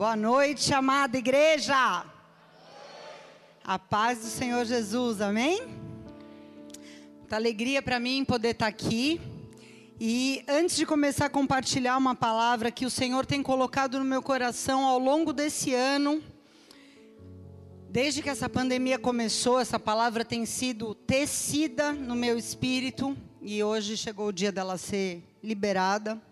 Boa noite, amada igreja. A paz do Senhor Jesus, amém? Muita alegria para mim poder estar aqui. E antes de começar a compartilhar uma palavra que o Senhor tem colocado no meu coração ao longo desse ano, desde que essa pandemia começou, essa palavra tem sido tecida no meu espírito e hoje chegou o dia dela ser liberada.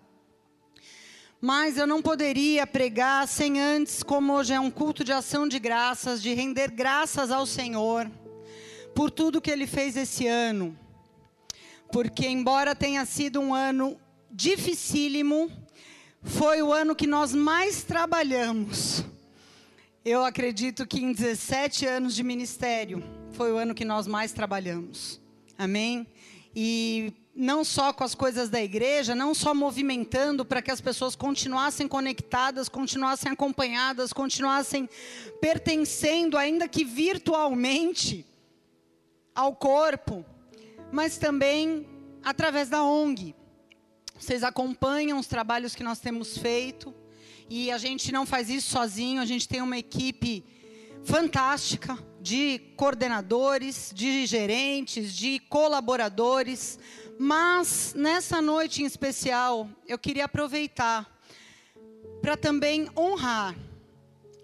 Mas eu não poderia pregar sem antes, como hoje é um culto de ação de graças, de render graças ao Senhor por tudo que Ele fez esse ano. Porque, embora tenha sido um ano dificílimo, foi o ano que nós mais trabalhamos. Eu acredito que em 17 anos de ministério, foi o ano que nós mais trabalhamos. Amém? E não só com as coisas da igreja, não só movimentando para que as pessoas continuassem conectadas, continuassem acompanhadas, continuassem pertencendo, ainda que virtualmente, ao corpo, mas também através da ONG. Vocês acompanham os trabalhos que nós temos feito e a gente não faz isso sozinho, a gente tem uma equipe fantástica de coordenadores, de gerentes, de colaboradores, mas nessa noite em especial, eu queria aproveitar para também honrar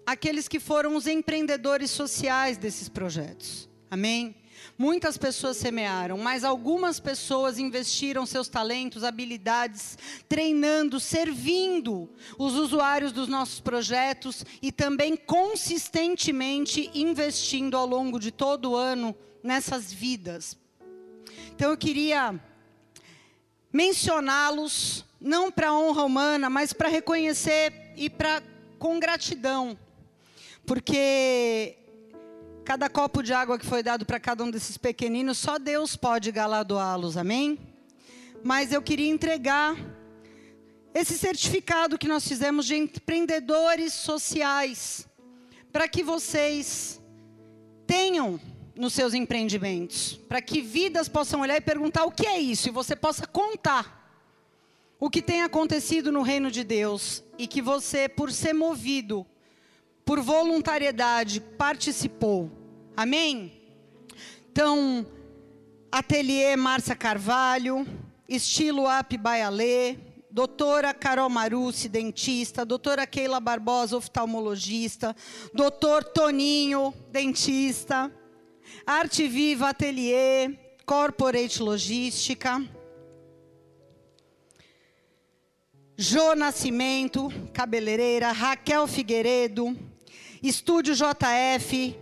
aqueles que foram os empreendedores sociais desses projetos. Amém? Muitas pessoas semearam, mas algumas pessoas investiram seus talentos, habilidades, treinando, servindo os usuários dos nossos projetos e também consistentemente investindo ao longo de todo o ano nessas vidas. Então eu queria mencioná-los, não para honra humana, mas para reconhecer e para com gratidão. Porque cada copo de água que foi dado para cada um desses pequeninos, só Deus pode galardoá-los, amém? Mas eu queria entregar esse certificado que nós fizemos de empreendedores sociais, para que vocês tenham nos seus empreendimentos, para que vidas possam olhar e perguntar o que é isso e você possa contar o que tem acontecido no reino de Deus e que você, por ser movido por voluntariedade, participou. Amém? Então, Ateliê Márcia Carvalho, Estilo Up Baialê, doutora Carol Marucci, dentista, doutora Keila Barbosa, oftalmologista, doutor Toninho, dentista, Arte Viva Atelier, Corporate Logística, Jô Nascimento, cabeleireira, Raquel Figueiredo, Estúdio JF,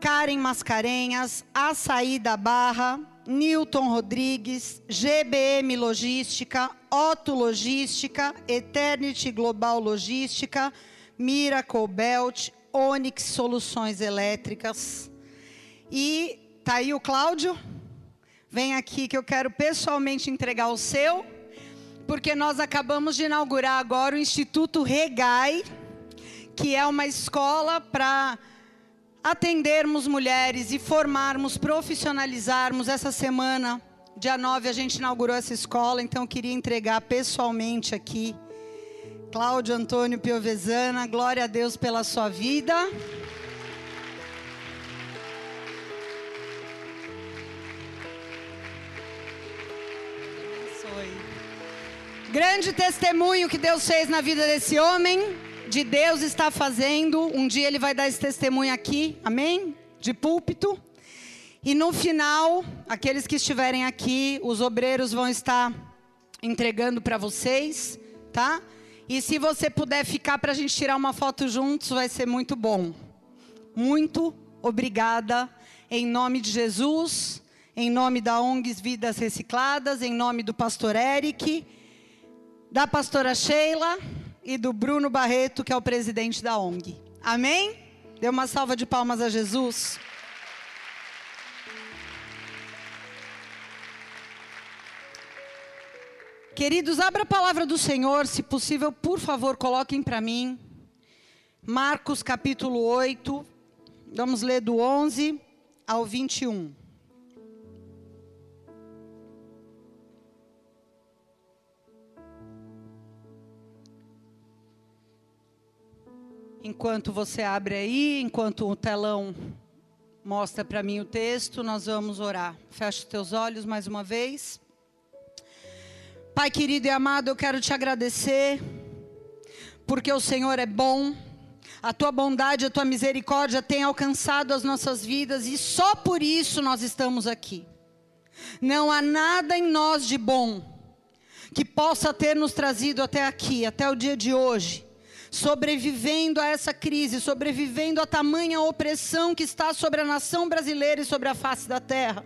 Karen Mascarenhas, Açaí da Barra, Newton Rodrigues, GBM Logística, Otto Logística, Eternity Global Logística, Miracle Belt, Onyx Soluções Elétricas, e tá aí o Cláudio. Vem aqui que eu quero pessoalmente entregar o seu, porque nós acabamos de inaugurar agora o Instituto Regai, que é uma escola para atendermos mulheres e formarmos, profissionalizarmos. Essa semana, dia 9, a gente inaugurou essa escola, então eu queria entregar pessoalmente aqui. Cláudio Antônio Piovesana, glória a Deus pela sua vida. Grande testemunho que Deus fez na vida desse homem, de Deus está fazendo. Um dia ele vai dar esse testemunho aqui, amém? De púlpito. E no final, aqueles que estiverem aqui, os obreiros vão estar entregando para vocês, tá? E se você puder ficar para a gente tirar uma foto juntos, vai ser muito bom. Muito obrigada, em nome de Jesus, em nome da ONGs Vidas Recicladas, em nome do pastor Eric da pastora Sheila e do Bruno Barreto, que é o presidente da ONG. Amém? Dê uma salva de palmas a Jesus. Queridos, abra a palavra do Senhor, se possível, por favor, coloquem para mim. Marcos capítulo 8, vamos ler do 11 ao 21. Enquanto você abre aí, enquanto o telão mostra para mim o texto, nós vamos orar. Fecha os teus olhos mais uma vez. Pai querido e amado, eu quero te agradecer, porque o Senhor é bom, a tua bondade, a tua misericórdia tem alcançado as nossas vidas e só por isso nós estamos aqui. Não há nada em nós de bom que possa ter nos trazido até aqui, até o dia de hoje, sobrevivendo a essa crise, sobrevivendo a tamanha opressão que está sobre a nação brasileira e sobre a face da terra.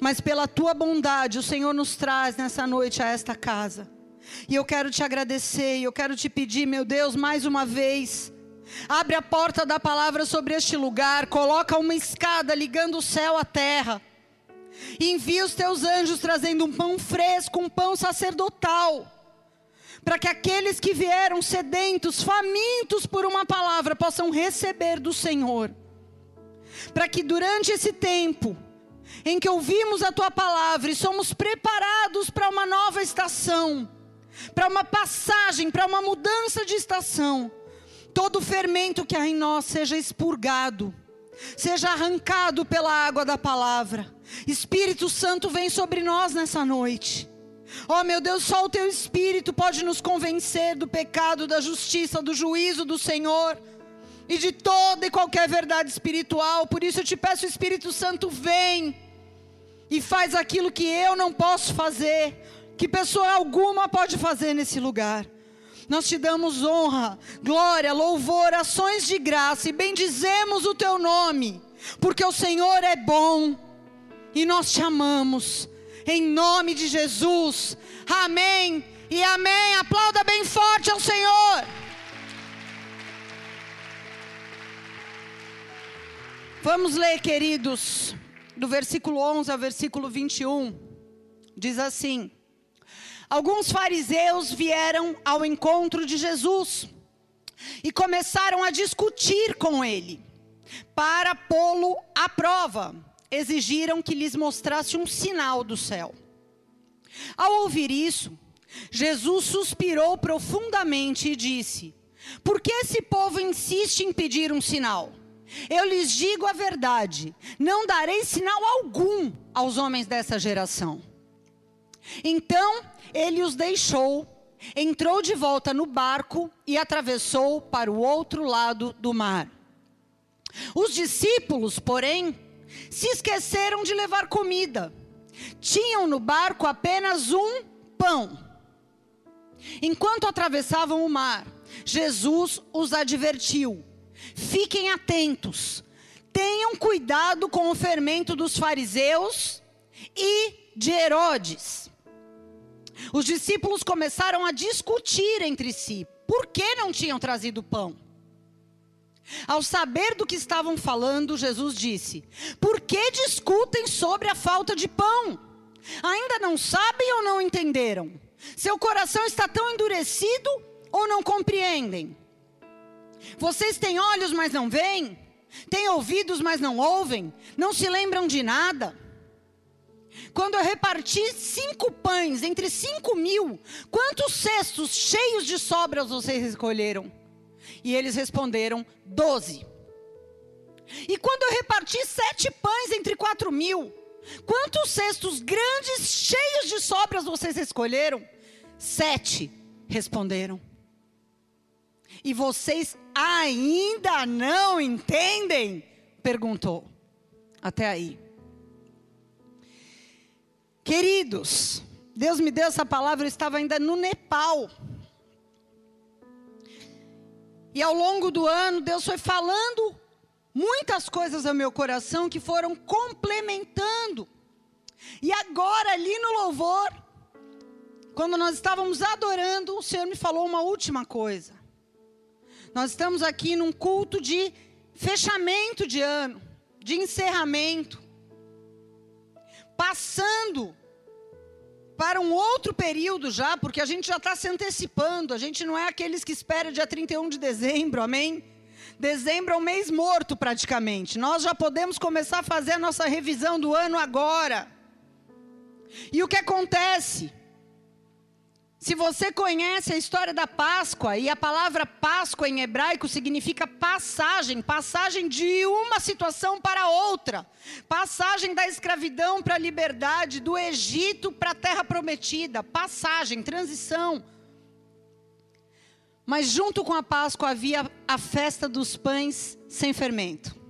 Mas pela tua bondade, o Senhor nos traz nessa noite a esta casa. E eu quero te agradecer, e eu quero te pedir, meu Deus, mais uma vez, abre a porta da palavra sobre este lugar, coloca uma escada ligando o céu à terra envia os teus anjos trazendo um pão fresco, um pão sacerdotal, para que aqueles que vieram sedentos, famintos por uma palavra, possam receber do Senhor. Para que durante esse tempo, em que ouvimos a tua palavra e somos preparados para uma nova estação, para uma passagem, para uma mudança de estação, todo fermento que há em nós seja expurgado seja arrancado pela água da palavra. Espírito Santo vem sobre nós nessa noite. Oh meu Deus, só o teu Espírito pode nos convencer do pecado, da justiça, do juízo do Senhor e de toda e qualquer verdade espiritual. Por isso eu te peço, Espírito Santo, vem e faz aquilo que eu não posso fazer, que pessoa alguma pode fazer nesse lugar. Nós te damos honra, glória, louvor, ações de graça e bendizemos o teu nome, porque o Senhor é bom e nós te amamos. Em nome de Jesus. Amém e amém. Aplauda bem forte ao Senhor. Vamos ler, queridos, do versículo 11 ao versículo 21. Diz assim: alguns fariseus vieram ao encontro de Jesus e começaram a discutir com ele. Para pô-lo à prova, exigiram que lhes mostrasse um sinal do céu. Ao ouvir isso, Jesus suspirou profundamente e disse: Por que esse povo insiste em pedir um sinal? Eu lhes digo a verdade: não darei sinal algum aos homens dessa geração. Então ele os deixou, entrou de volta no barco e atravessou para o outro lado do mar. Os discípulos, porém, se esqueceram de levar comida. Tinham no barco apenas um pão. Enquanto atravessavam o mar, Jesus os advertiu: fiquem atentos, tenham cuidado com o fermento dos fariseus e de Herodes. Os discípulos começaram a discutir entre si por que não tinham trazido pão. Ao saber do que estavam falando, Jesus disse: Por que discutem sobre a falta de pão? Ainda não sabem ou não entenderam? Seu coração está tão endurecido ou não compreendem? Vocês têm olhos, mas não veem? Têm ouvidos, mas não ouvem? Não se lembram de nada? Quando eu reparti cinco pães entre cinco mil, quantos cestos cheios de sobras vocês escolheram? E eles responderam: doze. E quando eu reparti sete pães entre quatro mil, quantos cestos grandes cheios de sobras vocês escolheram? Sete, responderam. E vocês ainda não entendem? Perguntou. Até aí. Queridos, Deus me deu essa palavra, eu estava ainda no Nepal. E ao longo do ano, Deus foi falando muitas coisas ao meu coração que foram complementando. E agora, ali no louvor, quando nós estávamos adorando, o Senhor me falou uma última coisa. Nós estamos aqui num culto de fechamento de ano, de encerramento passando para um outro período já, porque a gente já está se antecipando, a gente não é aqueles que esperam dia 31 de dezembro, amém? Dezembro é um mês morto praticamente. Nós já podemos começar a fazer a nossa revisão do ano agora. E o que acontece? Se você conhece a história da Páscoa, e a palavra Páscoa em hebraico significa passagem passagem de uma situação para outra passagem da escravidão para a liberdade, do Egito para a terra prometida passagem, transição. Mas junto com a Páscoa havia a festa dos pães sem fermento.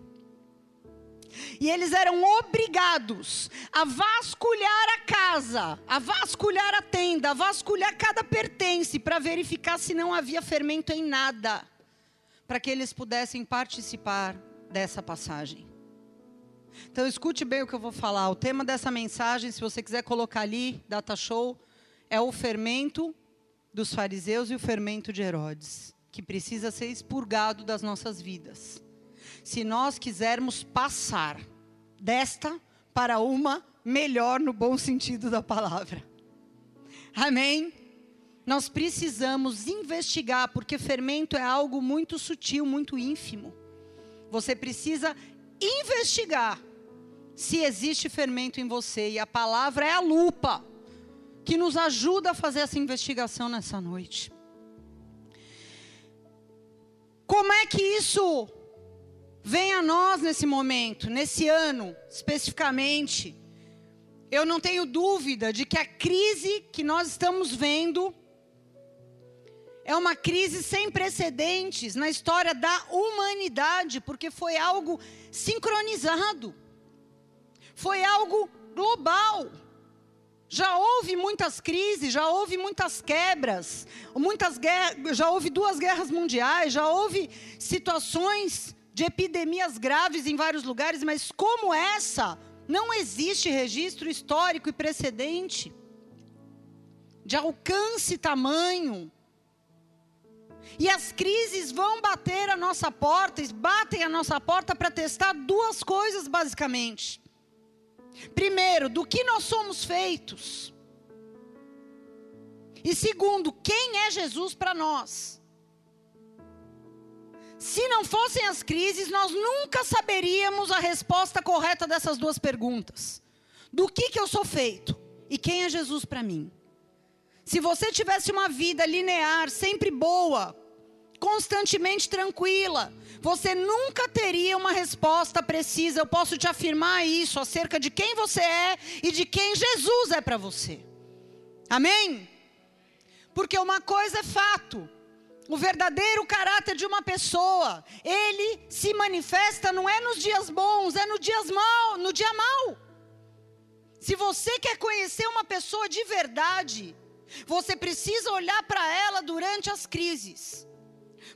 E eles eram obrigados a vasculhar a casa, a vasculhar a tenda, a vasculhar cada pertence para verificar se não havia fermento em nada, para que eles pudessem participar dessa passagem. Então escute bem o que eu vou falar. O tema dessa mensagem, se você quiser colocar ali, data show, é o fermento dos fariseus e o fermento de Herodes, que precisa ser expurgado das nossas vidas se nós quisermos passar desta para uma melhor no bom sentido da palavra. Amém? Nós precisamos investigar, porque fermento é algo muito sutil, muito ínfimo. Você precisa investigar se existe fermento em você, e a palavra é a lupa que nos ajuda a fazer essa investigação nessa noite. Como é que isso vem a nós nesse momento, nesse ano especificamente. Eu não tenho dúvida de que a crise que nós estamos vendo é uma crise sem precedentes na história da humanidade, porque foi algo sincronizado, foi algo global. Já houve muitas crises, já houve muitas quebras, muitas guerras, já houve duas guerras mundiais, já houve situações de epidemias graves em vários lugares, mas como essa, não existe registro histórico e precedente de alcance tamanho. E as crises vão bater a nossa porta, batem a nossa porta para testar duas coisas basicamente. Primeiro, do que nós somos feitos. E segundo, quem é Jesus para nós? Se não fossem as crises, nós nunca saberíamos a resposta correta dessas duas perguntas. Do que, que eu sou feito? E quem é Jesus para mim? Se você tivesse uma vida linear, sempre boa, constantemente tranquila, você nunca teria uma resposta precisa. Eu posso te afirmar isso acerca de quem você é e de quem Jesus é para você. Amém? Porque uma coisa é fato: o verdadeiro caráter de uma pessoa, ele se manifesta não é nos dias bons, é no dias mal, no dia mal. Se você quer conhecer uma pessoa de verdade, você precisa olhar para ela durante as crises.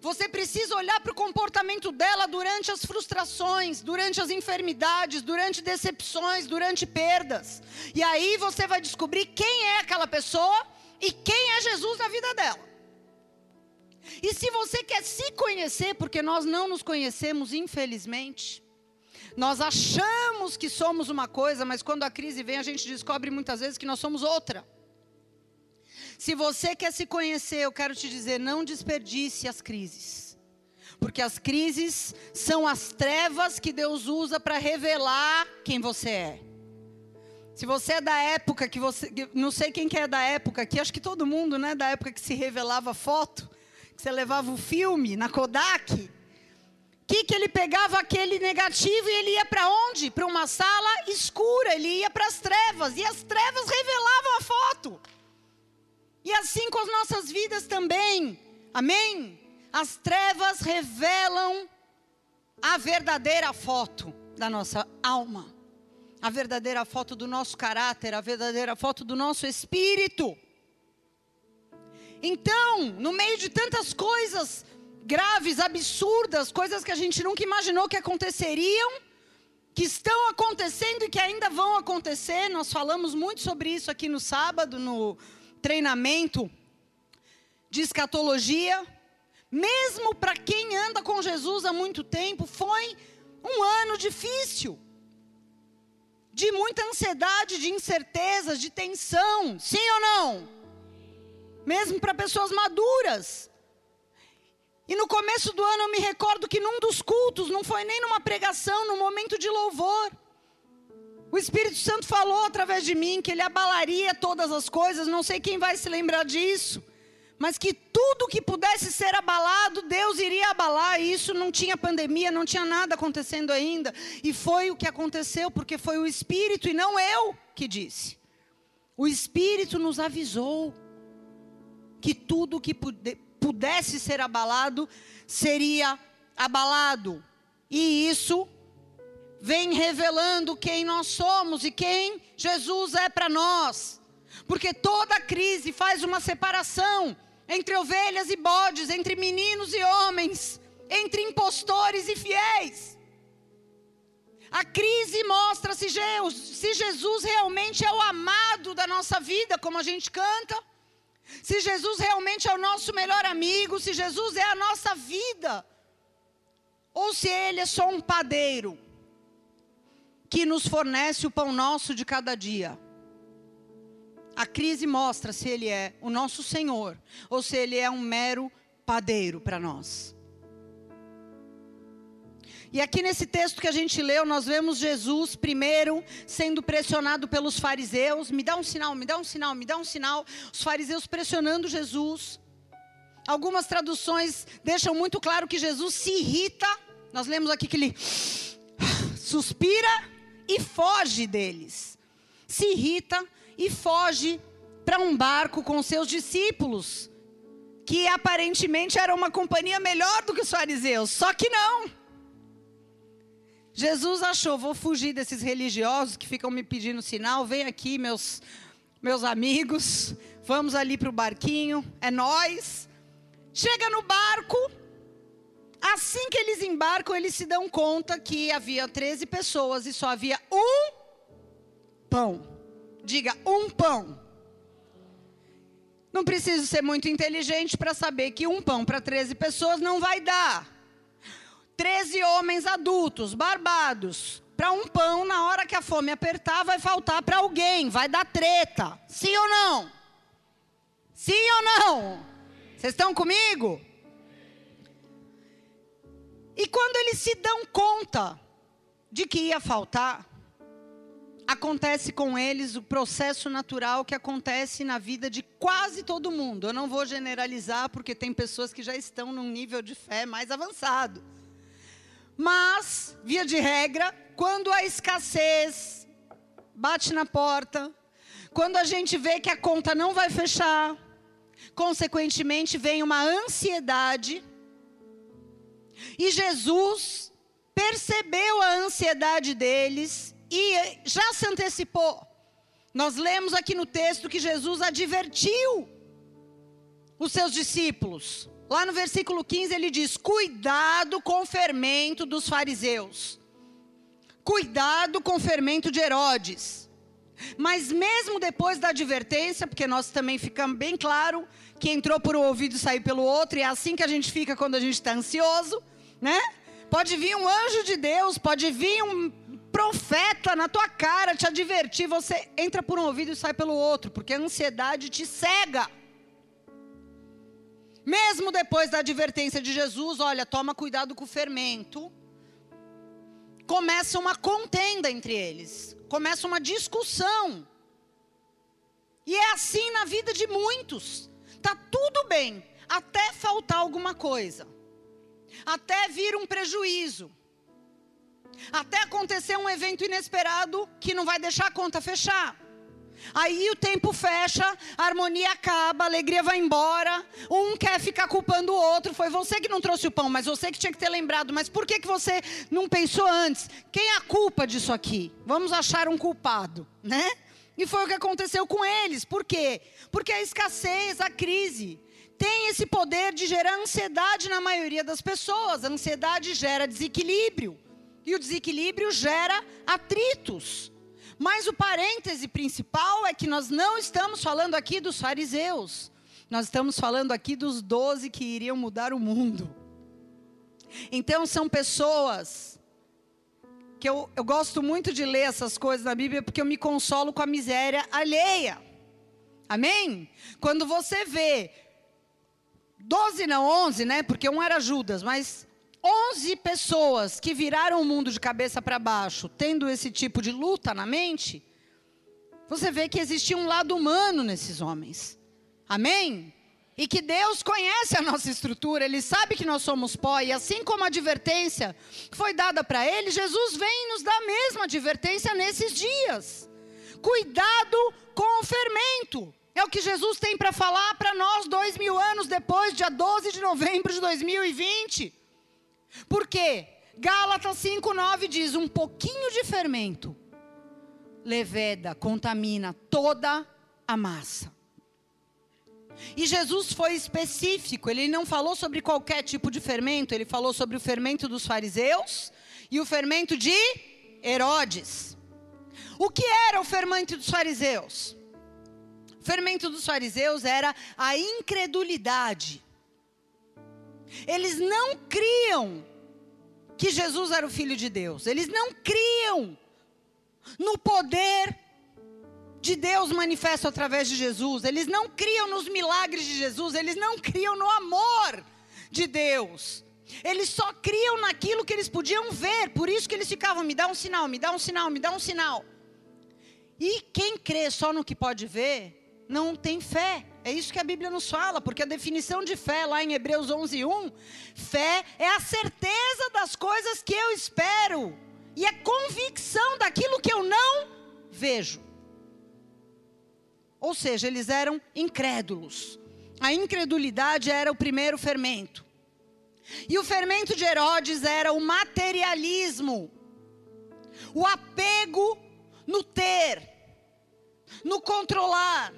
Você precisa olhar para o comportamento dela durante as frustrações, durante as enfermidades, durante decepções, durante perdas. E aí você vai descobrir quem é aquela pessoa e quem é Jesus na vida dela. E se você quer se conhecer, porque nós não nos conhecemos, infelizmente, nós achamos que somos uma coisa, mas quando a crise vem, a gente descobre muitas vezes que nós somos outra. Se você quer se conhecer, eu quero te dizer, não desperdice as crises. Porque as crises são as trevas que Deus usa para revelar quem você é. Se você é da época que você. Não sei quem que é da época aqui, acho que todo mundo, né? Da época que se revelava foto que você levava o filme na Kodak, que que ele pegava aquele negativo e ele ia para onde? Para uma sala escura, ele ia para as trevas e as trevas revelavam a foto. E assim com as nossas vidas também. Amém? As trevas revelam a verdadeira foto da nossa alma, a verdadeira foto do nosso caráter, a verdadeira foto do nosso espírito. Então, no meio de tantas coisas graves, absurdas, coisas que a gente nunca imaginou que aconteceriam, que estão acontecendo e que ainda vão acontecer, nós falamos muito sobre isso aqui no sábado, no treinamento de escatologia. Mesmo para quem anda com Jesus há muito tempo, foi um ano difícil. De muita ansiedade, de incertezas, de tensão. Sim ou não? Mesmo para pessoas maduras. E no começo do ano eu me recordo que num dos cultos, não foi nem numa pregação, num momento de louvor, o Espírito Santo falou através de mim que ele abalaria todas as coisas, não sei quem vai se lembrar disso, mas que tudo que pudesse ser abalado, Deus iria abalar, e isso não tinha pandemia, não tinha nada acontecendo ainda, e foi o que aconteceu, porque foi o Espírito e não eu que disse. O Espírito nos avisou que tudo que pudesse ser abalado seria abalado, e isso vem revelando quem nós somos e quem Jesus é para nós. Porque toda crise faz uma separação entre ovelhas e bodes, entre meninos e homens, entre impostores e fiéis. A crise mostra se Jesus realmente é o amado da nossa vida, como a gente canta. Se Jesus realmente é o nosso melhor amigo, se Jesus é a nossa vida, ou se ele é só um padeiro que nos fornece o pão nosso de cada dia. A crise mostra se ele é o nosso Senhor ou se ele é um mero padeiro para nós. E aqui nesse texto que a gente leu, nós vemos Jesus primeiro sendo pressionado pelos fariseus. Me dá um sinal, me dá um sinal, me dá um sinal. Os fariseus pressionando Jesus. Algumas traduções deixam muito claro que Jesus se irrita. Nós lemos aqui que ele suspira e foge deles. Se irrita e foge para um barco com seus discípulos, que aparentemente era uma companhia melhor do que os fariseus, só que não. Jesus achou, vou fugir desses religiosos que ficam me pedindo sinal, vem aqui, meus, meus amigos, vamos ali para o barquinho, é nós. Chega no barco, Assim que eles embarcam, eles se dão conta que havia 13 pessoas e só havia um pão. Diga, um pão. Não preciso ser muito inteligente para saber que um pão para 13 pessoas não vai dar. 13 homens adultos, barbados, para um pão, na hora que a fome apertar, vai faltar para alguém, vai dar treta. Sim ou não? Sim ou não? Vocês estão comigo? E quando eles se dão conta de que ia faltar, acontece com eles o processo natural que acontece na vida de quase todo mundo. Eu não vou generalizar, porque tem pessoas que já estão num nível de fé mais avançado. Mas, via de regra, quando a escassez bate na porta, quando a gente vê que a conta não vai fechar, consequentemente vem uma ansiedade e Jesus percebeu a ansiedade deles e já se antecipou. Nós lemos aqui no texto que Jesus advertiu os seus discípulos. Lá no versículo 15 ele diz: Cuidado com o fermento dos fariseus. Cuidado com o fermento de Herodes. Mas mesmo depois da advertência, porque nós também ficamos bem claro que entrou por um ouvido e saiu pelo outro, e é assim que a gente fica quando a gente está ansioso, né? Pode vir um anjo de Deus, pode vir um profeta na tua cara te advertir, você entra por um ouvido e sai pelo outro, porque a ansiedade te cega. Mesmo depois da advertência de Jesus, olha, toma cuidado com o fermento. Começa uma contenda entre eles, começa uma discussão. E é assim na vida de muitos. Tá tudo bem, até faltar alguma coisa. Até vir um prejuízo. Até acontecer um evento inesperado que não vai deixar a conta fechar. Aí o tempo fecha, a harmonia acaba, a alegria vai embora. Um quer ficar culpando o outro. Foi você que não trouxe o pão, mas você que tinha que ter lembrado. Mas por que, que você não pensou antes? Quem é a culpa disso aqui? Vamos achar um culpado, né? E foi o que aconteceu com eles. Por quê? Porque a escassez, a crise, tem esse poder de gerar ansiedade na maioria das pessoas. A ansiedade gera desequilíbrio. E o desequilíbrio gera atritos. Mas o parêntese principal é que nós não estamos falando aqui dos fariseus. Nós estamos falando aqui dos doze que iriam mudar o mundo. Então são pessoas que eu, eu gosto muito de ler essas coisas na Bíblia porque eu me consolo com a miséria alheia. Amém? Quando você vê 12 não, 11, né? Porque um era Judas, mas 11 pessoas que viraram o mundo de cabeça para baixo, tendo esse tipo de luta na mente, você vê que existia um lado humano nesses homens. Amém? E que Deus conhece a nossa estrutura, Ele sabe que nós somos pó, e assim como a advertência foi dada para Ele, Jesus vem nos dar a mesma advertência nesses dias. Cuidado com o fermento. É o que Jesus tem para falar para nós dois mil anos depois, dia 12 de novembro de 2020. Por quê? Gálatas 5,9 diz: um pouquinho de fermento leveda contamina toda a massa. E Jesus foi específico, ele não falou sobre qualquer tipo de fermento, ele falou sobre o fermento dos fariseus e o fermento de Herodes. O que era o fermento dos fariseus? O fermento dos fariseus era a incredulidade. Eles não criam que Jesus era o filho de Deus. Eles não criam no poder de Deus manifesto através de Jesus. Eles não criam nos milagres de Jesus, eles não criam no amor de Deus. Eles só criam naquilo que eles podiam ver, por isso que eles ficavam: me dá um sinal, me dá um sinal, me dá um sinal. E quem crê só no que pode ver, não tem fé. É isso que a Bíblia nos fala, porque a definição de fé lá em Hebreus 11:1, fé é a certeza das coisas que eu espero e a convicção daquilo que eu não vejo. Ou seja, eles eram incrédulos. A incredulidade era o primeiro fermento. E o fermento de Herodes era o materialismo, o apego no ter, no controlar,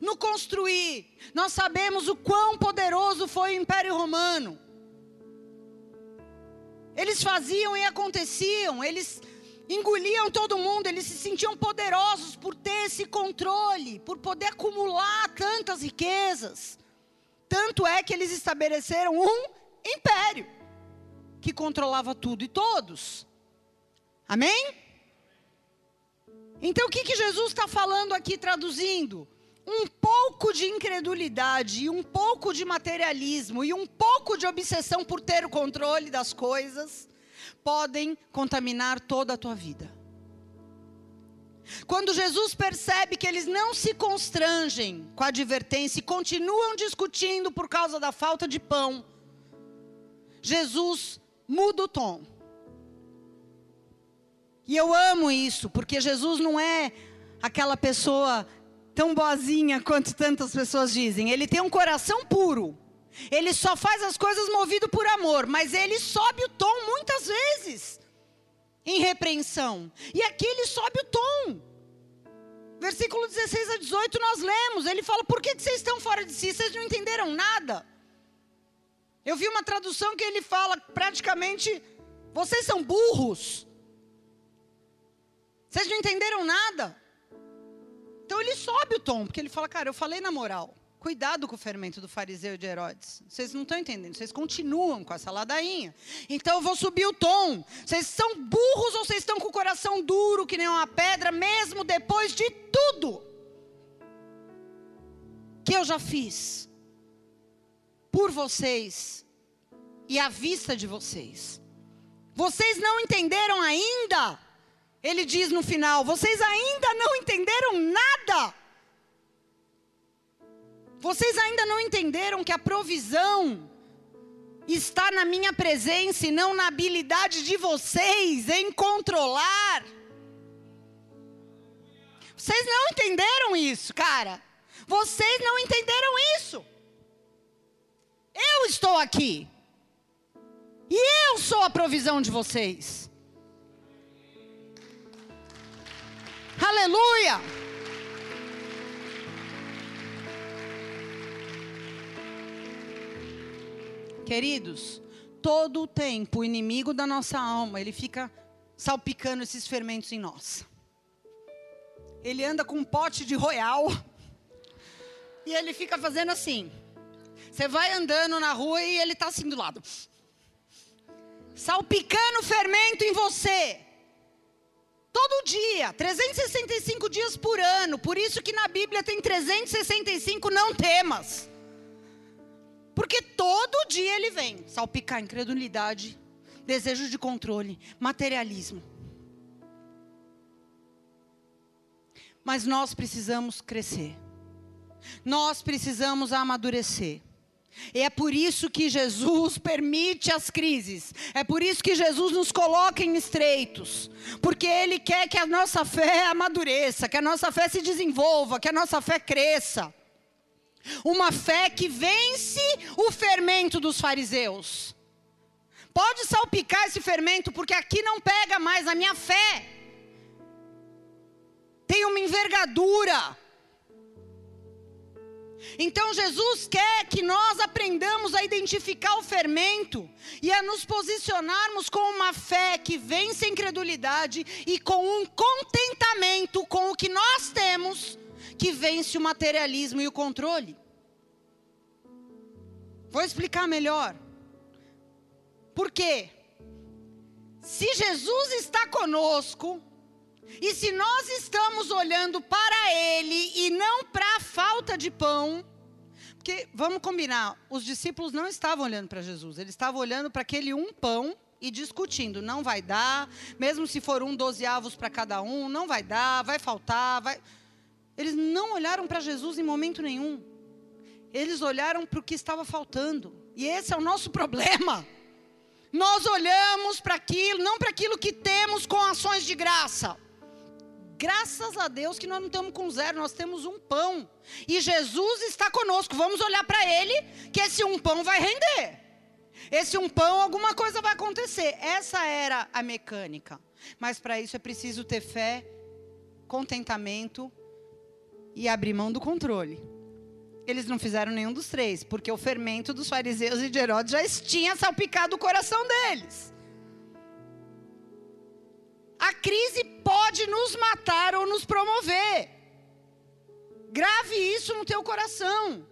no construir. Nós sabemos o quão poderoso foi o Império Romano. Eles faziam e aconteciam, eles engoliam todo mundo, eles se sentiam poderosos por ter esse controle, por poder acumular tantas riquezas. Tanto é que eles estabeleceram um império que controlava tudo e todos. Amém? Então o que, que Jesus está falando aqui, traduzindo? Um pouco de incredulidade, e um pouco de materialismo e um pouco de obsessão por ter o controle das coisas podem contaminar toda a tua vida. Quando Jesus percebe que eles não se constrangem com a advertência e continuam discutindo por causa da falta de pão, Jesus muda o tom. E eu amo isso, porque Jesus não é aquela pessoa tão boazinha quanto tantas pessoas dizem. Ele tem um coração puro. Ele só faz as coisas movido por amor, mas ele sobe o tom muitas vezes em repreensão. E aqui ele sobe o tom. Versículo 16 a 18 nós lemos, ele fala: "Por que, vocês estão fora de si? Vocês não entenderam nada?" Eu vi uma tradução que ele fala praticamente: "Vocês são burros. Vocês não entenderam nada?" Então ele sobe o tom, porque ele fala: "Cara, eu falei na moral. Cuidado com o fermento do fariseu e de Herodes. Vocês não estão entendendo, vocês continuam com essa ladainha. Então eu vou subir o tom. Vocês são burros ou vocês estão com o coração duro, que nem uma pedra, mesmo depois de tudo que eu já fiz por vocês e à vista de vocês. Vocês não entenderam ainda? Ele diz no final: vocês ainda não entenderam nada. Vocês ainda não entenderam que a provisão está na minha presença e não na habilidade de vocês em controlar? Vocês não entenderam isso, cara. Vocês não entenderam isso. Eu estou aqui. E eu sou a provisão de vocês. Aleluia! Queridos, todo o tempo o inimigo da nossa alma, ele fica salpicando esses fermentos em nós. Ele anda com um pote de royal e ele fica fazendo assim. Você vai andando na rua e ele está assim do lado. Salpicando fermento em você. Todo dia, 365 dias por ano. Por isso que na Bíblia tem 365 não temas. Porque todo dia ele vem salpicar incredulidade, desejo de controle, materialismo. Mas nós precisamos crescer. Nós precisamos amadurecer. E é por isso que Jesus permite as crises. É por isso que Jesus nos coloca em estreitos. Porque Ele quer que a nossa fé amadureça, que a nossa fé se desenvolva, que a nossa fé cresça. Uma fé que vence o fermento dos fariseus. Pode salpicar esse fermento, porque aqui não pega mais a minha fé. Tem uma envergadura então Jesus quer que nós aprendamos a identificar o fermento e a nos posicionarmos com uma fé que vence a incredulidade e com um contentamento com o que nós temos, que vence o materialismo e o controle. Vou explicar melhor. Por quê? Se Jesus está conosco, e se nós estamos olhando para Ele e não para a falta de pão, porque vamos combinar, os discípulos não estavam olhando para Jesus, eles estavam olhando para aquele um pão e discutindo, não vai dar, mesmo se for um doze avos para cada um, não vai dar, vai faltar, vai. Eles não olharam para Jesus em momento nenhum. Eles olharam para o que estava faltando. E esse é o nosso problema. Nós olhamos para aquilo, não para aquilo que temos com ações de graça. Graças a Deus que nós não estamos com zero, nós temos um pão. E Jesus está conosco. Vamos olhar para Ele, que esse um pão vai render. Esse um pão, alguma coisa vai acontecer. Essa era a mecânica. Mas para isso é preciso ter fé, contentamento e abrir mão do controle. Eles não fizeram nenhum dos três, porque o fermento dos fariseus e de Herodes já tinha salpicado o coração deles. A crise pode nos matar ou nos promover. Grave isso no teu coração.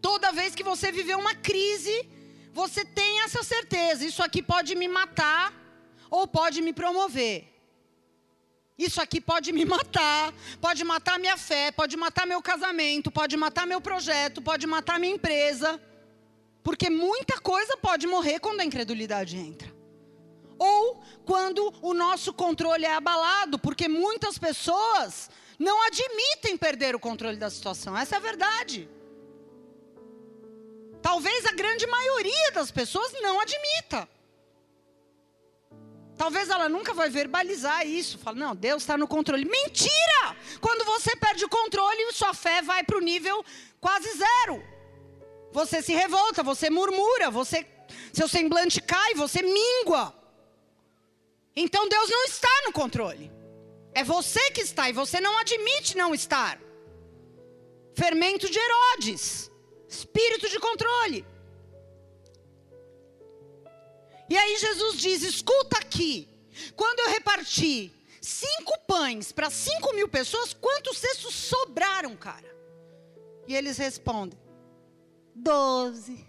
Toda vez que você viver uma crise, você tem essa certeza: isso aqui pode me matar ou pode me promover. Isso aqui pode me matar, pode matar minha fé, pode matar meu casamento, pode matar meu projeto, pode matar minha empresa. Porque muita coisa pode morrer quando a incredulidade entra ou quando o nosso controle é abalado, porque muitas pessoas não admitem perder o controle da situação. Essa é a verdade. Talvez a grande maioria das pessoas não admita. Talvez ela nunca vai verbalizar isso. Fala, não, Deus está no controle. Mentira! Quando você perde o controle, sua fé vai para o nível quase zero. Você se revolta, você murmura, você, seu semblante cai, você mingua. Então Deus não está no controle. É você que está e você não admite não estar. Fermento de Herodes, espírito de controle. E aí Jesus diz: escuta aqui, quando eu reparti cinco pães para cinco mil pessoas, quantos cestos sobraram, cara? E eles respondem: doze.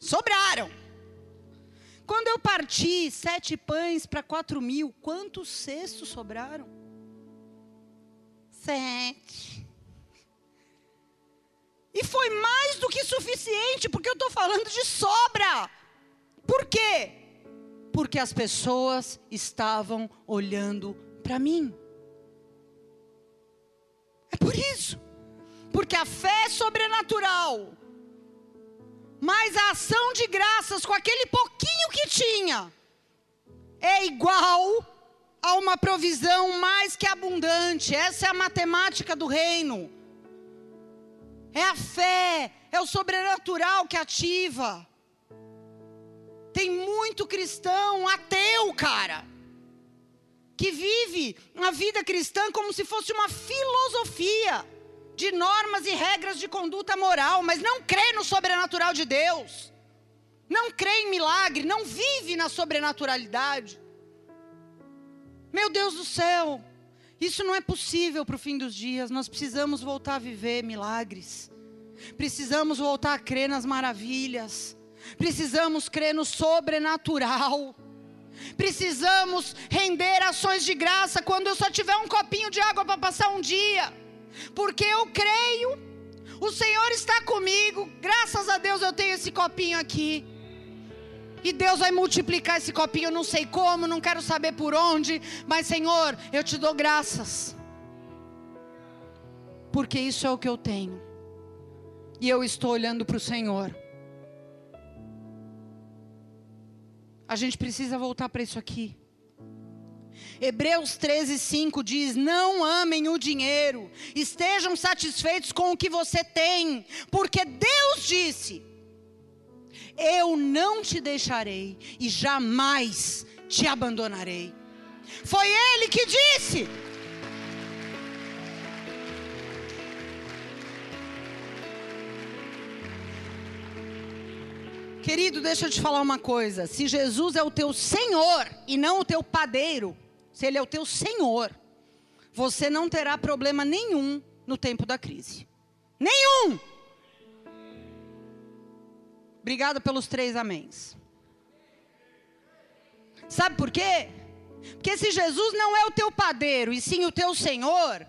Sobraram. Quando eu parti sete pães para quatro mil, quantos cestos sobraram? Sete. E foi mais do que suficiente, porque eu estou falando de sobra. Por quê? Porque as pessoas estavam olhando para mim. É por isso. Porque a fé é sobrenatural mas a ação de graças com aquele pouquinho que tinha é igual a uma provisão mais que abundante. Essa é a matemática do reino. É a fé, é o sobrenatural que ativa. Tem muito cristão ateu, cara, que vive a vida cristã como se fosse uma filosofia de normas e regras de conduta moral, mas não crê no sobrenatural de Deus, não crê em milagre, não vive na sobrenaturalidade. Meu Deus do céu, isso não é possível para o fim dos dias, nós precisamos voltar a viver milagres, precisamos voltar a crer nas maravilhas, precisamos crer no sobrenatural. Precisamos render ações de graça quando eu só tiver um copinho de água para passar um dia porque eu creio O Senhor está comigo. Graças a Deus eu tenho esse copinho aqui. E Deus vai multiplicar esse copinho, eu não sei como, não quero saber por onde, mas Senhor, eu te dou graças. Porque isso é o que eu tenho. E eu estou olhando para o Senhor. A gente precisa voltar para isso aqui. Hebreus 13, 5 diz: Não amem o dinheiro, estejam satisfeitos com o que você tem, porque Deus disse: Eu não te deixarei e jamais te abandonarei. Foi Ele que disse. Querido, deixa eu te falar uma coisa. Se Jesus é o teu Senhor e não o teu padeiro, se Ele é o teu Senhor, você não terá problema nenhum no tempo da crise. Nenhum! Obrigada pelos três améns. Sabe por quê? Porque se Jesus não é o teu padeiro e sim o teu Senhor,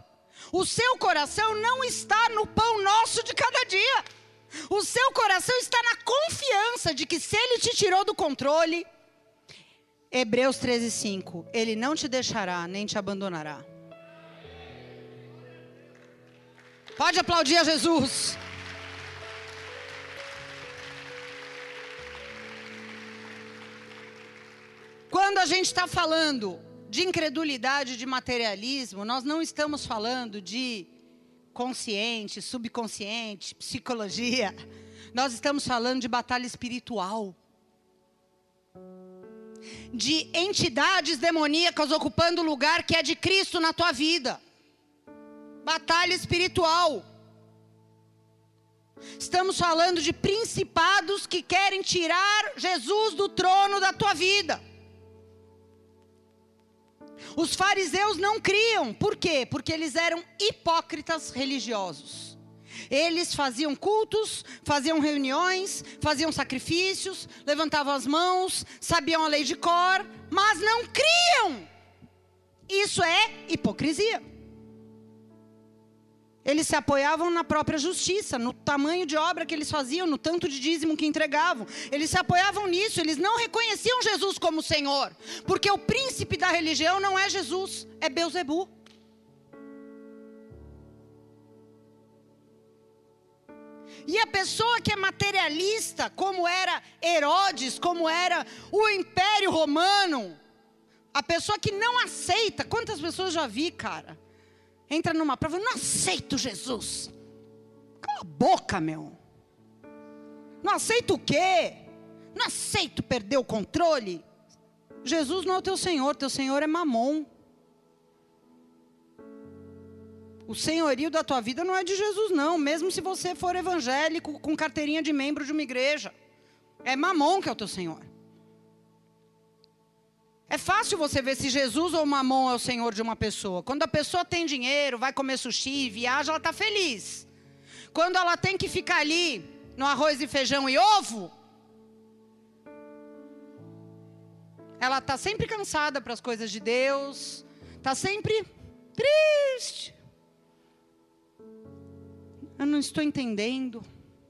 o seu coração não está no pão nosso de cada dia. O seu coração está na confiança de que se ele te tirou do controle, Hebreus 13, 5, ele não te deixará nem te abandonará. Pode aplaudir a Jesus. Quando a gente está falando de incredulidade, de materialismo, nós não estamos falando de consciente, subconsciente, psicologia. Nós estamos falando de batalha espiritual. De entidades demoníacas ocupando o lugar que é de Cristo na tua vida. Batalha espiritual. Estamos falando de principados que querem tirar Jesus do trono da tua vida. Os fariseus não criam, por quê? Porque eles eram hipócritas religiosos. Eles faziam cultos, faziam reuniões, faziam sacrifícios, levantavam as mãos, sabiam a lei de cor, mas não criam. Isso é hipocrisia. Eles se apoiavam na própria justiça, no tamanho de obra que eles faziam, no tanto de dízimo que entregavam. Eles se apoiavam nisso, eles não reconheciam Jesus como Senhor, porque o príncipe da religião não é Jesus, é Beuzebu. E a pessoa que é materialista, como era Herodes, como era o Império Romano, a pessoa que não aceita, quantas pessoas já vi, cara? Entra numa prova, eu não aceito Jesus. Cala a boca, meu. Não aceito o quê? Não aceito perder o controle. Jesus não é o teu Senhor, teu Senhor é mamon. O senhorio da tua vida não é de Jesus, não, mesmo se você for evangélico com carteirinha de membro de uma igreja. É mamon que é o teu Senhor. É fácil você ver se Jesus ou Mamon é o senhor de uma pessoa. Quando a pessoa tem dinheiro, vai comer sushi, viaja, ela está feliz. Quando ela tem que ficar ali no arroz e feijão e ovo, ela está sempre cansada para as coisas de Deus, está sempre triste. Eu não estou entendendo,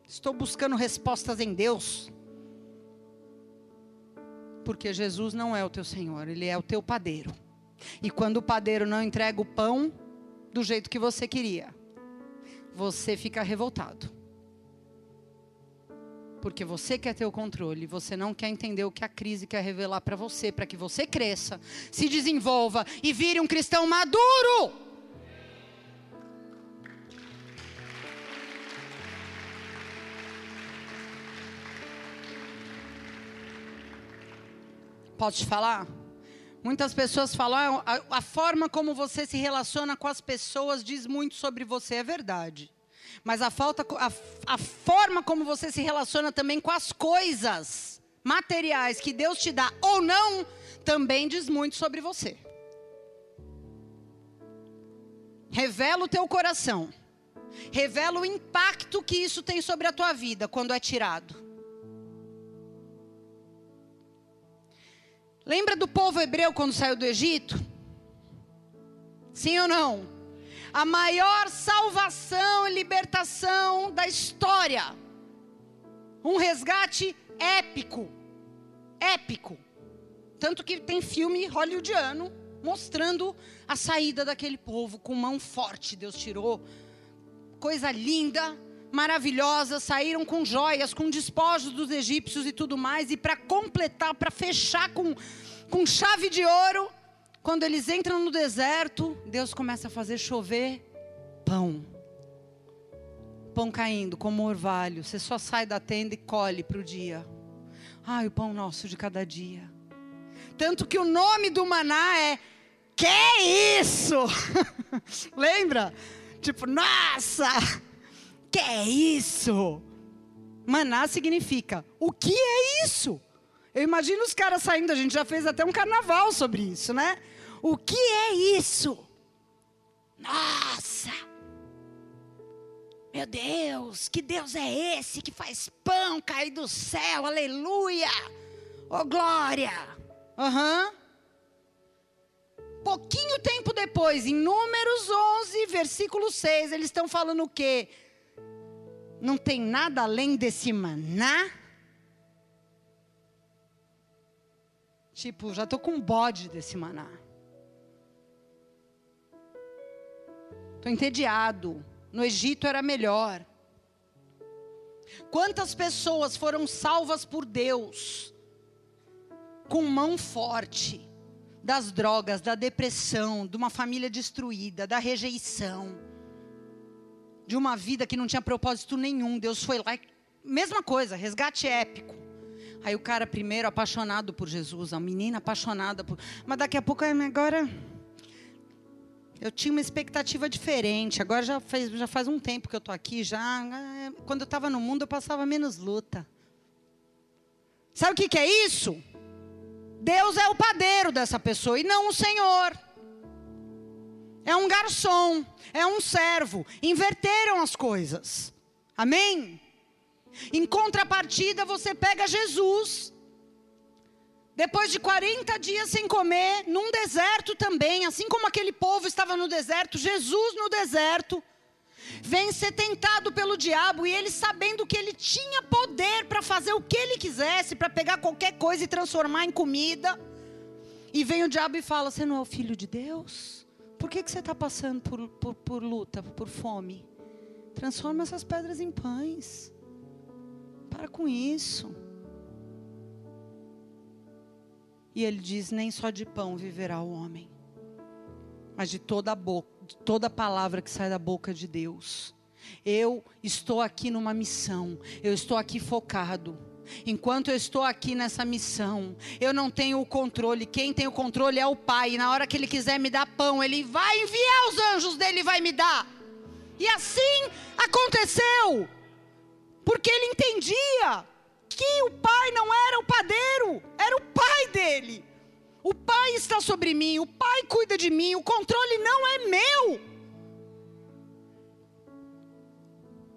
estou buscando respostas em Deus. Porque Jesus não é o teu Senhor, Ele é o teu padeiro. E quando o padeiro não entrega o pão do jeito que você queria, você fica revoltado. Porque você quer ter o controle, você não quer entender o que a crise quer revelar para você, para que você cresça, se desenvolva e vire um cristão maduro. Posso te falar? Muitas pessoas falam, ah, a, a, forma como você se relaciona com as pessoas diz muito sobre você, é verdade. Mas a, falta, a, a forma como você se relaciona também com as coisas materiais que Deus te dá ou não, também diz muito sobre você. Revela o teu coração. Revela o impacto que isso tem sobre a tua vida quando é tirado. Lembra do povo hebreu quando saiu do Egito? Sim ou não? a maior salvação e libertação da história. Um resgate épico. Épico. Tanto que tem filme hollywoodiano mostrando a saída daquele povo com mão forte. Deus tirou. Coisa linda, maravilhosa, saíram com joias, com despojos dos egípcios e tudo mais. E para completar, para fechar com, com chave de ouro, quando eles entram no deserto, Deus começa a fazer chover pão. Pão caindo como orvalho. Você só sai da tenda e colhe para o dia. Ai, o pão nosso de cada dia. Tanto que o nome do maná é Que isso? Lembra? Tipo, nossa! Que isso? Maná significa o que é isso? Eu imagino os caras saindo, a gente já fez até um carnaval sobre isso, né? O que é isso? Nossa! Meu Deus, que Deus é esse que faz pão cair do céu? Aleluia! Oh glória! Aham. Uhum. Pouquinho tempo depois, em Números 11, versículo 6, eles estão falando o quê? Não tem nada além desse maná? Tipo, já estou com bode desse maná. Estou entediado. No Egito era melhor. Quantas pessoas foram salvas por Deus com mão forte das drogas, da depressão, de uma família destruída, da rejeição, de uma vida que não tinha propósito nenhum. Deus foi lá, mesma coisa, resgate épico. Aí o cara primeiro apaixonado por Jesus, a menina apaixonada por, mas daqui a pouco agora eu tinha uma expectativa diferente. Agora já faz, já faz um tempo que eu estou aqui. Já, quando eu estava no mundo, eu passava menos luta. Sabe o que, que é isso? Deus é o padeiro dessa pessoa e não o Senhor. É um garçom, é um servo. Inverteram as coisas. Amém? Em contrapartida, você pega Jesus depois de 40 dias sem comer, num deserto também, assim como aquele povo estava no deserto, Jesus no deserto, vem ser tentado pelo diabo e ele sabendo que ele tinha poder para fazer o que ele quisesse, para pegar qualquer coisa e transformar em comida. E vem o diabo e fala: Você não é o filho de Deus? Por que, que você está passando por, por, por luta, por fome? Transforma essas pedras em pães. Para com isso. E ele diz: nem só de pão viverá o homem, mas de toda a boca, de toda palavra que sai da boca de Deus. Eu estou aqui numa missão, eu estou aqui focado. Enquanto eu estou aqui nessa missão, eu não tenho o controle. Quem tem o controle é o Pai. E na hora que Ele quiser me dar pão, Ele vai enviar os anjos dele e vai me dar. E assim aconteceu. Porque Ele entendia que o pai não era o padeiro, era o pai dele. O pai está sobre mim, o pai cuida de mim, o controle não é meu.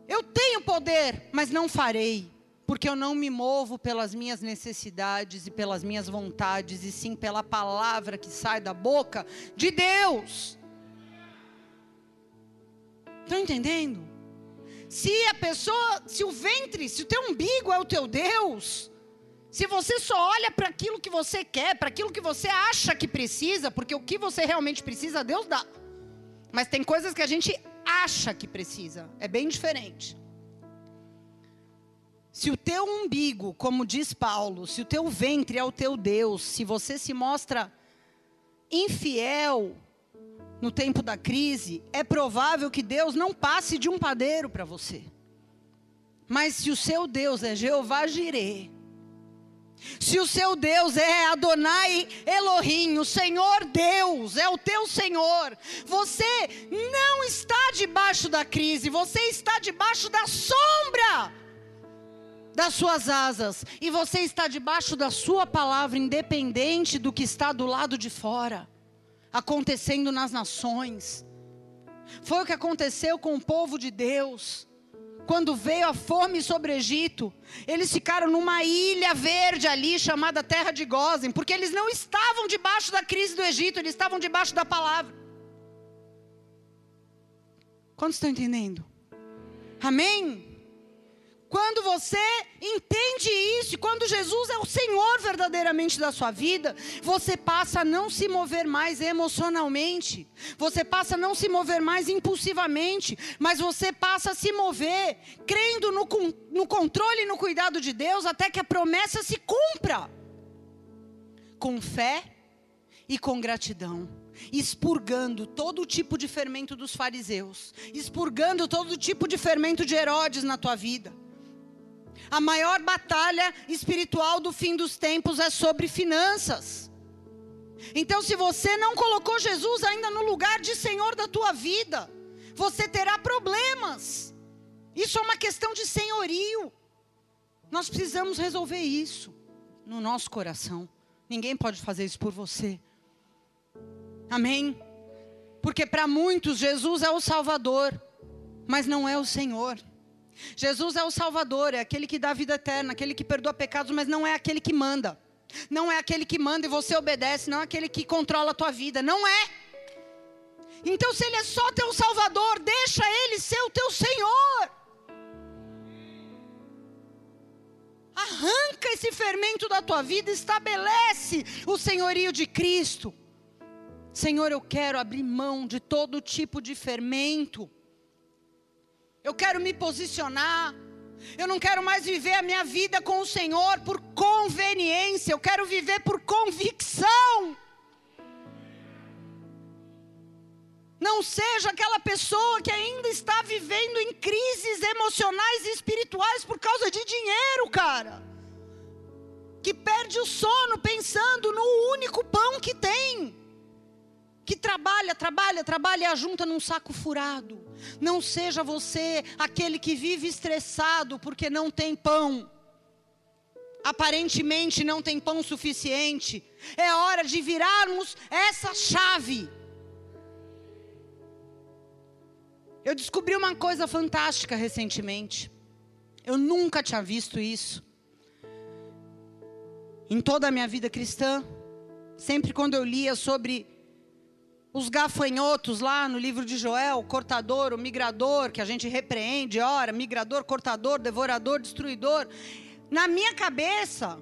Eu tenho poder, mas não farei, porque eu não me movo pelas minhas necessidades e pelas minhas vontades, e sim pela palavra que sai da boca de Deus. Estão entendendo? Se a pessoa, se o ventre, se o teu umbigo é o teu Deus, se você só olha para aquilo que você quer, para aquilo que você acha que precisa, porque o que você realmente precisa, Deus dá. Mas tem coisas que a gente acha que precisa, é bem diferente. Se o teu umbigo, como diz Paulo, se o teu ventre é o teu Deus, se você se mostra infiel no tempo da crise, é provável que Deus não passe de um padeiro para você. Mas se o seu Deus é Jeová Jireh, se o seu Deus é Adonai Elohim, o Senhor Deus, é o teu Senhor, você não está debaixo da crise, você está debaixo da sombra das suas asas, e você está debaixo da sua palavra, independente do que está do lado de fora acontecendo nas nações. Foi o que aconteceu com o povo de Deus. Quando veio a fome sobre o Egito, eles ficaram numa ilha verde ali, chamada Terra de Gozem, porque eles não estavam debaixo da crise do Egito, eles estavam debaixo da palavra. Quantos estão entendendo? Amém? Quando você entende isso, quando Jesus é o Senhor verdadeiramente da sua vida, você passa a não se mover mais emocionalmente, você passa a não se mover mais impulsivamente, mas você passa a se mover crendo no, no controle e no cuidado de Deus até que a promessa se cumpra. Com fé e com gratidão expurgando todo tipo de fermento dos fariseus, expurgando todo tipo de fermento de Herodes na tua vida. A maior batalha espiritual do fim dos tempos é sobre finanças. Então, se você não colocou Jesus ainda no lugar de Senhor da tua vida, você terá problemas. Isso é uma questão de senhorio. Nós precisamos resolver isso no nosso coração. Ninguém pode fazer isso por você. Amém? Porque para muitos Jesus é o Salvador, mas não é o Senhor. Jesus é o Salvador, é aquele que dá vida eterna, aquele que perdoa pecados, mas não é aquele que manda. Não é aquele que manda e você obedece, não é aquele que controla a tua vida, não é. Então, se Ele é só teu Salvador, deixa Ele ser o teu Senhor. Arranca esse fermento da tua vida, estabelece o senhorio de Cristo. Senhor, eu quero abrir mão de todo tipo de fermento eu quero me posicionar. Eu não quero mais viver a minha vida com o Senhor por conveniência, eu quero viver por convicção. Não seja aquela pessoa que ainda está vivendo em crises emocionais e espirituais por causa de dinheiro, cara. Que perde o sono pensando no único pão que tem que trabalha, trabalha, trabalha e ajunta num saco furado. Não seja você aquele que vive estressado porque não tem pão. Aparentemente não tem pão suficiente. É hora de virarmos essa chave. Eu descobri uma coisa fantástica recentemente. Eu nunca tinha visto isso. Em toda a minha vida cristã, sempre quando eu lia sobre os gafanhotos lá no livro de Joel, o cortador, o migrador, que a gente repreende, ora, migrador, cortador, devorador, destruidor. Na minha cabeça,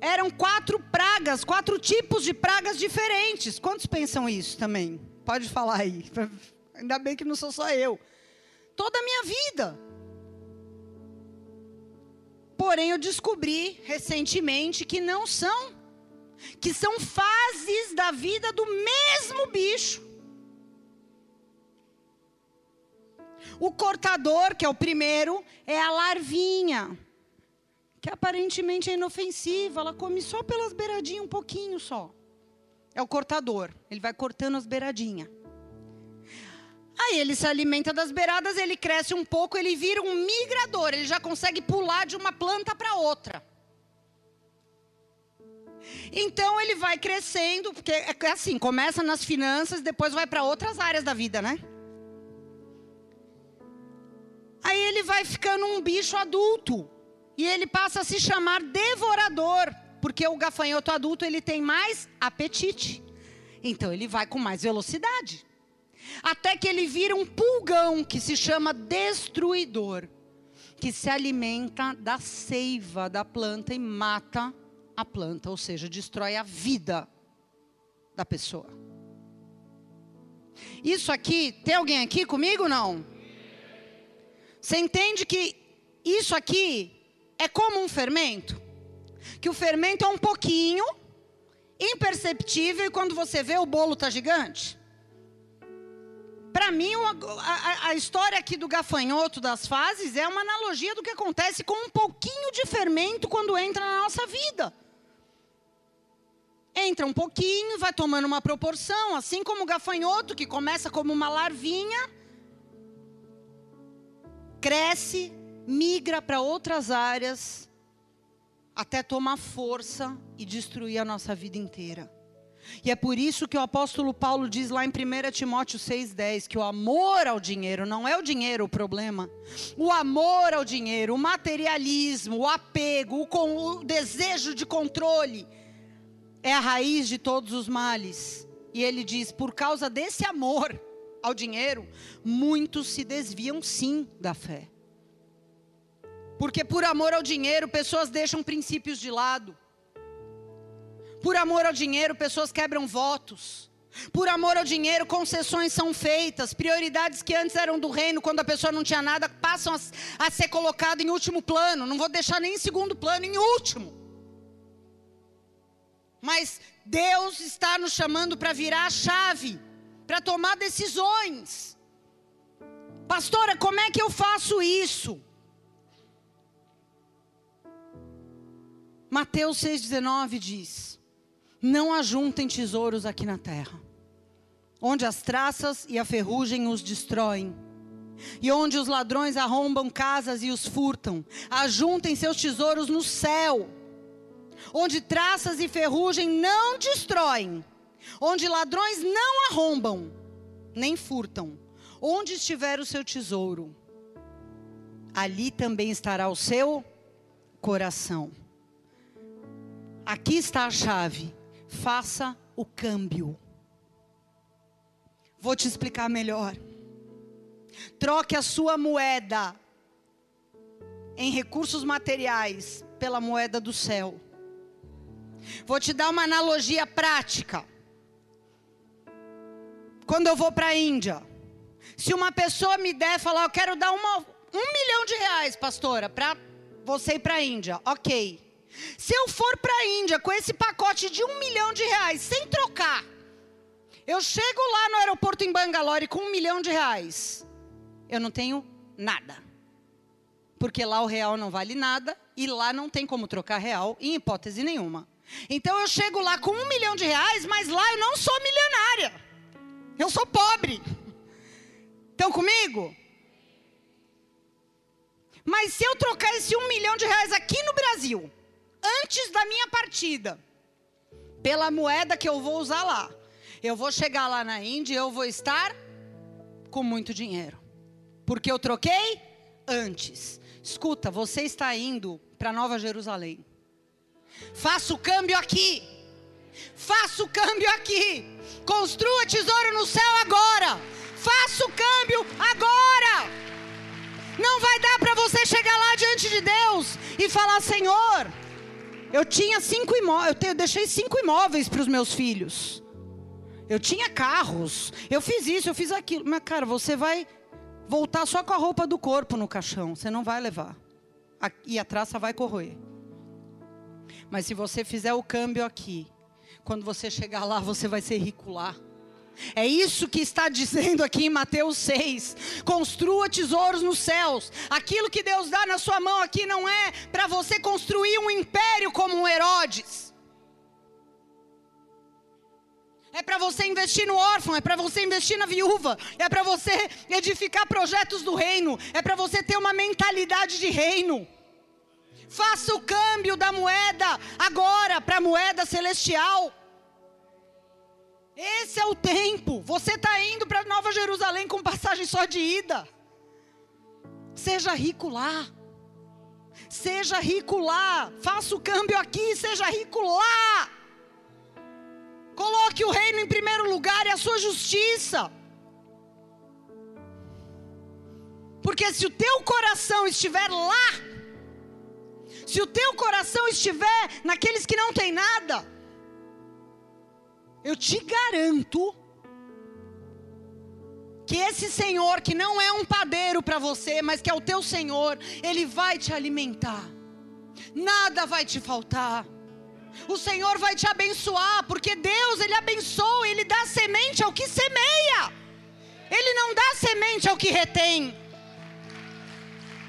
eram quatro pragas, quatro tipos de pragas diferentes. Quantos pensam isso também? Pode falar aí. Ainda bem que não sou só eu. Toda a minha vida. Porém, eu descobri recentemente que não são que são fases da vida do mesmo bicho. O cortador, que é o primeiro, é a larvinha, que aparentemente é inofensiva, ela come só pelas beiradinhas um pouquinho só. É o cortador, ele vai cortando as beiradinhas. Aí ele se alimenta das beiradas, ele cresce um pouco, ele vira um migrador, ele já consegue pular de uma planta para outra. Então ele vai crescendo, porque é, é assim, começa nas finanças, depois vai para outras áreas da vida, né? Aí ele vai ficando um bicho adulto. E ele passa a se chamar devorador, porque o gafanhoto adulto ele tem mais apetite. Então ele vai com mais velocidade. Até que ele vira um pulgão que se chama destruidor, que se alimenta da seiva da planta e mata a planta, ou seja, destrói a vida da pessoa. Isso aqui, tem alguém aqui comigo não? Você entende que isso aqui é como um fermento? Que o fermento é um pouquinho, imperceptível, e quando você vê o bolo está gigante? Para mim, a, a, história aqui do gafanhoto das fases é uma analogia do que acontece com um pouquinho de fermento quando entra na nossa vida entra um pouquinho, vai tomando uma proporção, assim como o gafanhoto, que começa como uma larvinha, cresce, migra para outras áreas, até tomar força e destruir a nossa vida inteira. E é por isso que o apóstolo Paulo diz lá em 1 Timóteo 6,10 que o amor ao dinheiro não é o dinheiro o problema. O amor ao dinheiro, o materialismo, o apego, o, o desejo de controle é a raiz de todos os males. E ele diz: por causa desse amor, ao dinheiro, muitos se desviam sim da fé. Porque por amor ao dinheiro, pessoas deixam princípios de lado. Por amor ao dinheiro, pessoas quebram votos. Por amor ao dinheiro, concessões são feitas, prioridades que antes eram do reino, quando a pessoa não tinha nada, passam a, a ser colocadas em último plano. Não vou deixar nem em segundo plano, em último. Mas Deus está nos chamando para virar a chave, para tomar decisões. Pastora, como é que eu faço isso? Mateus 6,19 diz: Não ajuntem tesouros aqui na terra, onde as traças e a ferrugem os destroem, e onde os ladrões arrombam casas e os furtam. Ajuntem seus tesouros no céu, onde traças e ferrugem não destroem, onde ladrões não arrombam, nem furtam. Onde estiver o seu tesouro, ali também estará o seu coração. Aqui está a chave. Faça o câmbio. Vou te explicar melhor. Troque a sua moeda em recursos materiais pela moeda do céu. Vou te dar uma analogia prática. Quando eu vou para a Índia, se uma pessoa me der falar, eu quero dar uma, um milhão de reais, pastora, para você ir para a Índia, ok. Se eu for para a Índia com esse pacote de um milhão de reais, sem trocar, eu chego lá no aeroporto em Bangalore com um milhão de reais, eu não tenho nada. Porque lá o real não vale nada e lá não tem como trocar real em hipótese nenhuma. Então eu chego lá com um milhão de reais, mas lá eu não sou milionária. Eu sou pobre. Estão comigo? Mas se eu trocar esse um milhão de reais aqui no Brasil, antes da minha partida, pela moeda que eu vou usar lá. Eu vou chegar lá na Índia e eu vou estar com muito dinheiro. Porque eu troquei antes. Escuta, você está indo para Nova Jerusalém. Faça o câmbio aqui. Faça o câmbio aqui. Construa tesouro no céu agora. Faça o câmbio agora. Não vai dar para você chegar lá diante de Deus e falar: Senhor, eu tinha cinco imóveis, eu, eu deixei cinco imóveis para os meus filhos. Eu tinha carros. Eu fiz isso, eu fiz aquilo. Mas, cara, você vai voltar só com a roupa do corpo no caixão. Você não vai levar. E a traça vai corroer. Mas se você fizer o câmbio aqui, quando você chegar lá, você vai ser rico lá. É isso que está dizendo aqui em Mateus 6. Construa tesouros nos céus. Aquilo que Deus dá na sua mão aqui não é para você construir um império como um Herodes. É para você investir no órfão, é para você investir na viúva, é para você edificar projetos do reino, é para você ter uma mentalidade de reino. Faça o câmbio da moeda agora para a moeda celestial. Esse é o tempo. Você está indo para Nova Jerusalém com passagem só de ida. Seja rico lá. Seja rico lá. Faça o câmbio aqui, seja rico lá. Coloque o reino em primeiro lugar e a sua justiça. Porque se o teu coração estiver lá, se o teu coração estiver naqueles que não têm nada, eu te garanto que esse Senhor, que não é um padeiro para você, mas que é o teu Senhor, Ele vai te alimentar, nada vai te faltar. O Senhor vai te abençoar, porque Deus, Ele abençoa, Ele dá semente ao que semeia, Ele não dá semente ao que retém.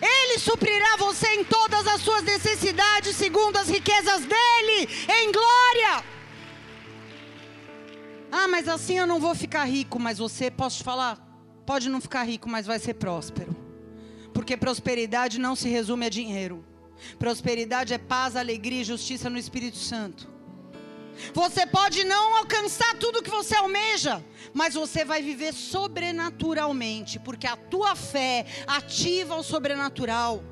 Ele suprirá você em todas as suas necessidades, segundo as riquezas dele, em glória. Ah, mas assim eu não vou ficar rico. Mas você, posso te falar, pode não ficar rico, mas vai ser próspero. Porque prosperidade não se resume a dinheiro. Prosperidade é paz, alegria e justiça no Espírito Santo. Você pode não alcançar tudo que você almeja, mas você vai viver sobrenaturalmente, porque a tua fé ativa o sobrenatural.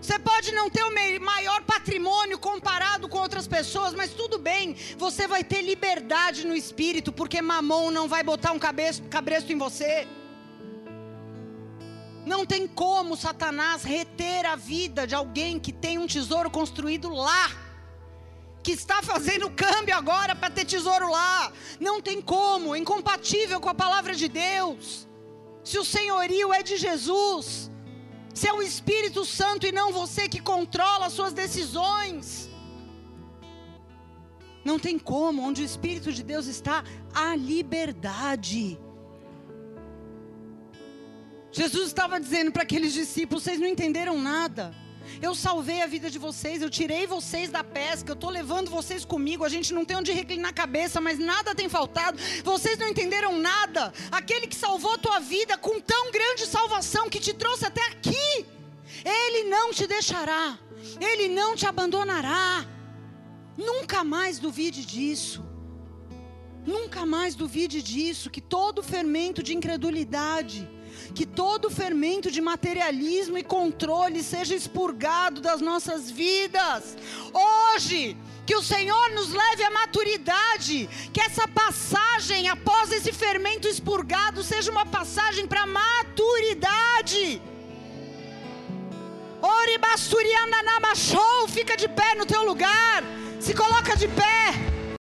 Você pode não ter o maior patrimônio comparado com outras pessoas, mas tudo bem, você vai ter liberdade no espírito, porque mamão não vai botar um cabresto em você. Não tem como Satanás reter a vida de alguém que tem um tesouro construído lá, que está fazendo câmbio agora para ter tesouro lá. Não tem como, é incompatível com a palavra de Deus. Se o senhorio é de Jesus, se é o Espírito Santo e não você que controla as suas decisões. Não tem como, onde o Espírito de Deus está, a liberdade. Jesus estava dizendo para aqueles discípulos: vocês não entenderam nada. Eu salvei a vida de vocês, eu tirei vocês da pesca, eu estou levando vocês comigo. A gente não tem onde reclinar a cabeça, mas nada tem faltado. Vocês não entenderam nada. Aquele que salvou a tua vida com tão grande salvação que te trouxe até aqui, ele não te deixará, ele não te abandonará. Nunca mais duvide disso. Nunca mais duvide disso, que todo fermento de incredulidade, que todo fermento de materialismo e controle seja expurgado das nossas vidas. Hoje, que o Senhor nos leve à maturidade, que essa passagem após esse fermento expurgado seja uma passagem para maturidade. Oribasturianda namachou, fica de pé no teu lugar, se coloca de pé.